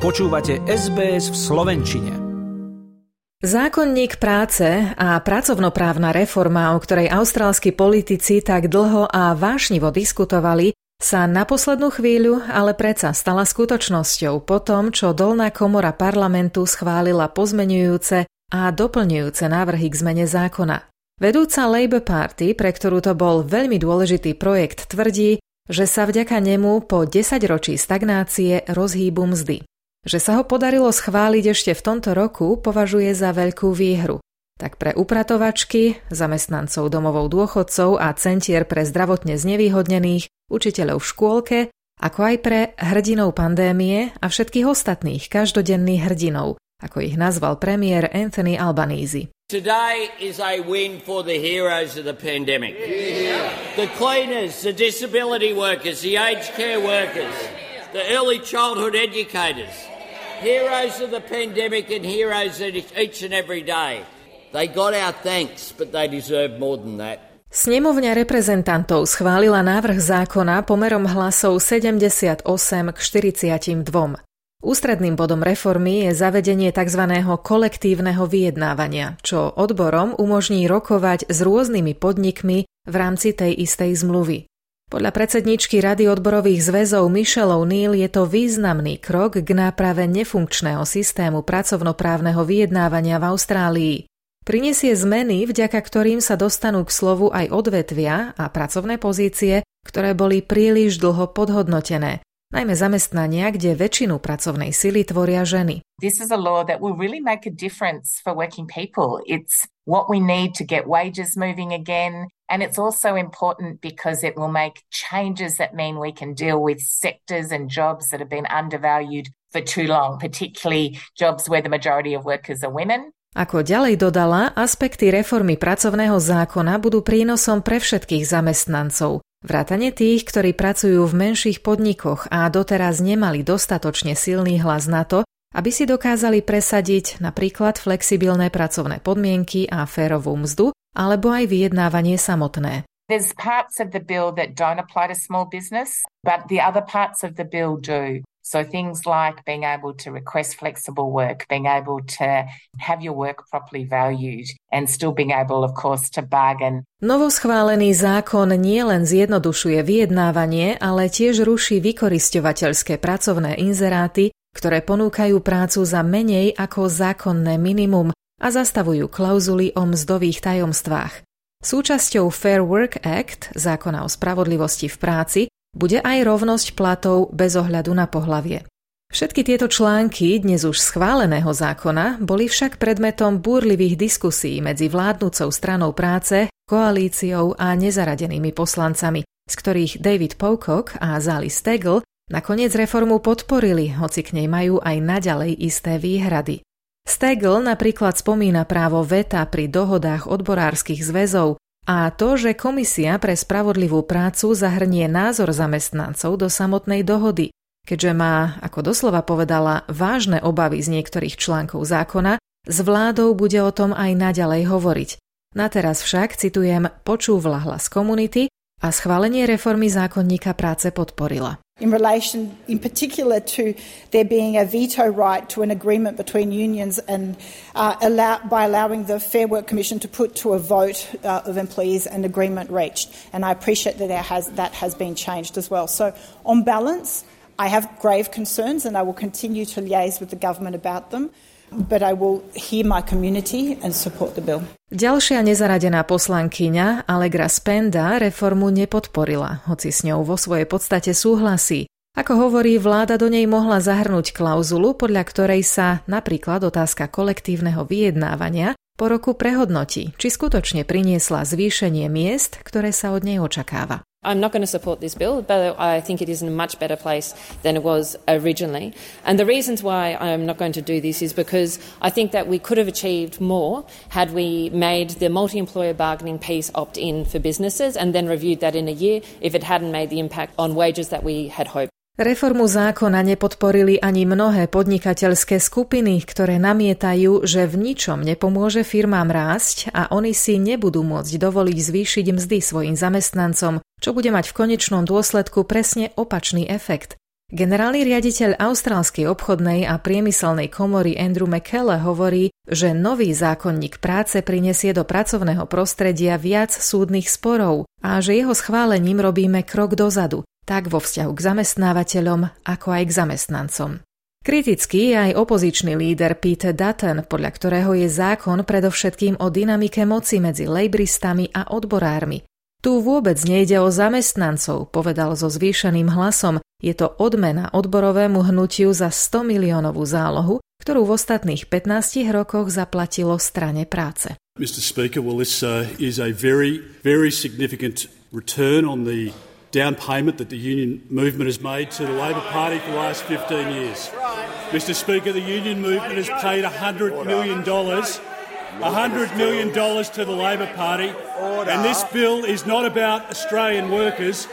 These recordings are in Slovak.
Počúvate SBS v Slovenčine. Zákonník práce a pracovnoprávna reforma, o ktorej austrálsky politici tak dlho a vášnivo diskutovali, sa na poslednú chvíľu ale predsa stala skutočnosťou po tom, čo dolná komora parlamentu schválila pozmenujúce a doplňujúce návrhy k zmene zákona. Vedúca Labour Party, pre ktorú to bol veľmi dôležitý projekt, tvrdí, že sa vďaka nemu po 10 ročí stagnácie rozhýbu mzdy. Že sa ho podarilo schváliť ešte v tomto roku, považuje za veľkú výhru. Tak pre upratovačky, zamestnancov domovou dôchodcov a centier pre zdravotne znevýhodnených, učiteľov v škôlke, ako aj pre hrdinov pandémie a všetkých ostatných každodenných hrdinov, ako ich nazval premiér Anthony Albanese. Today is a win for the heroes of the pandemic. The cleaners, the disability workers, the aged care workers, the early childhood educators, heroes of the pandemic and heroes each and every day. They got our thanks, but they deserve more than that. Snemovňa reprezentantov schválila návrh zákona pomerom hlasov 78 k 42. Ústredným bodom reformy je zavedenie tzv. kolektívneho vyjednávania, čo odborom umožní rokovať s rôznymi podnikmi v rámci tej istej zmluvy. Podľa predsedničky Rady odborových zväzov Michelle O'Neill je to významný krok k náprave nefunkčného systému pracovnoprávneho vyjednávania v Austrálii. Prinesie zmeny, vďaka ktorým sa dostanú k slovu aj odvetvia a pracovné pozície, ktoré boli príliš dlho podhodnotené, najmä zamestnania, kde väčšinu pracovnej sily tvoria ženy. This is a law that will really make a difference for working people. It's what we need to get wages moving again. And it's also important because it will make changes that mean we can deal with sectors and jobs that have been undervalued for too long, particularly jobs where the majority of workers are women. Ako ďalej dodala, aspekty reformy pracovného zákona budú prínosom pre všetkých zamestnancov, vrátane tých, ktorí pracujú v menších podnikoch a doteraz nemali dostatočne silný hlas na to, aby si dokázali presadiť napríklad flexibilné pracovné podmienky a férovú mzdu alebo aj vyjednávanie samotné. There's parts of the bill that don't apply to small business, but the other parts of the bill do. So things like being able to request flexible work, being able to have your work properly valued and still being able of course to bargain. Novoschválený zákon nielen zjednodušuje vyjednávanie, ale tiež ruší vykorisťovateľské pracovné inzeráty, ktoré ponúkajú prácu za menej ako zákonné minimum a zastavujú klauzuly o mzdových tajomstvách. Súčasťou Fair Work Act, zákona o spravodlivosti v práci, bude aj rovnosť platov bez ohľadu na pohlavie. Všetky tieto články dnes už schváleného zákona boli však predmetom búrlivých diskusí medzi vládnúcou stranou práce, koalíciou a nezaradenými poslancami, z ktorých David Pocock a Zali Stegl nakoniec reformu podporili, hoci k nej majú aj naďalej isté výhrady. Stegl napríklad spomína právo veta pri dohodách odborárskych zväzov a to, že Komisia pre spravodlivú prácu zahrnie názor zamestnancov do samotnej dohody, keďže má, ako doslova povedala, vážne obavy z niektorých článkov zákona, s vládou bude o tom aj naďalej hovoriť. Na teraz však, citujem, počúvla hlas komunity a schválenie reformy zákonníka práce podporila. In relation, in particular, to there being a veto right to an agreement between unions and uh, allow, by allowing the Fair Work Commission to put to a vote uh, of employees an agreement reached. And I appreciate that has, that has been changed as well. So, on balance, I have grave concerns and I will continue to liaise with the government about them. But I will hear my community and support the bill. Ďalšia nezaradená poslankyňa Allegra Spenda reformu nepodporila, hoci s ňou vo svojej podstate súhlasí. Ako hovorí, vláda do nej mohla zahrnúť klauzulu, podľa ktorej sa napríklad otázka kolektívneho vyjednávania po roku prehodnotí, či skutočne priniesla zvýšenie miest, ktoré sa od nej očakáva. I'm not going to support this bill, but I think it is in a much better place than it was originally. And the reasons why I'm not going to do this is because I think that we could have achieved more had we made the multi employer bargaining piece opt in for businesses and then reviewed that in a year if it hadn't made the impact on wages that we had hoped. Reformu zákona nepodporili ani mnohé podnikateľské skupiny, ktoré namietajú, že v ničom nepomôže firmám rásť a oni si nebudú môcť dovoliť zvýšiť mzdy svojim zamestnancom, čo bude mať v konečnom dôsledku presne opačný efekt. Generálny riaditeľ Austrálskej obchodnej a priemyselnej komory Andrew McKelle hovorí, že nový zákonník práce prinesie do pracovného prostredia viac súdnych sporov a že jeho schválením robíme krok dozadu, tak vo vzťahu k zamestnávateľom, ako aj k zamestnancom. Kritický je aj opozičný líder Peter Dutton, podľa ktorého je zákon predovšetkým o dynamike moci medzi lejbristami a odborármi. Tu vôbec nejde o zamestnancov, povedal so zvýšeným hlasom. Je to odmena odborovému hnutiu za 100 miliónovú zálohu, ktorú v ostatných 15 rokoch zaplatilo strane práce. Mr Speaker, well this uh, is a very, very significant return on the down payment that the union movement has made to the Labor Party for the last 15 years. Mr Speaker, the union movement has paid $100 million $100 million to the Labor Party. Order. And this bill is not about Australian workers.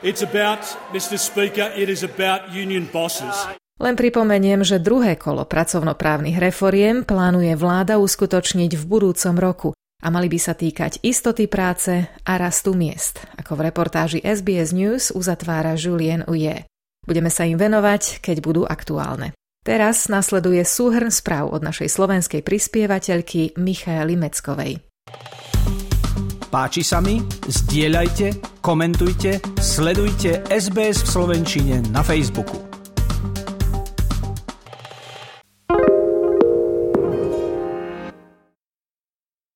It's about, Mr Speaker, it is about union bosses. Len pripomeniem, že druhé kolo pracovnoprávnych reforiem plánuje vláda uskutočniť v budúcom roku a mali by sa týkať istoty práce a rastu miest, ako v reportáži SBS News uzatvára Julien Uye. Budeme sa im venovať, keď budú aktuálne. Teraz nasleduje súhrn správ od našej slovenskej prispievateľky Michaely Meckovej. Páči sa mi? Zdieľajte, komentujte, sledujte SBS v Slovenčine na Facebooku.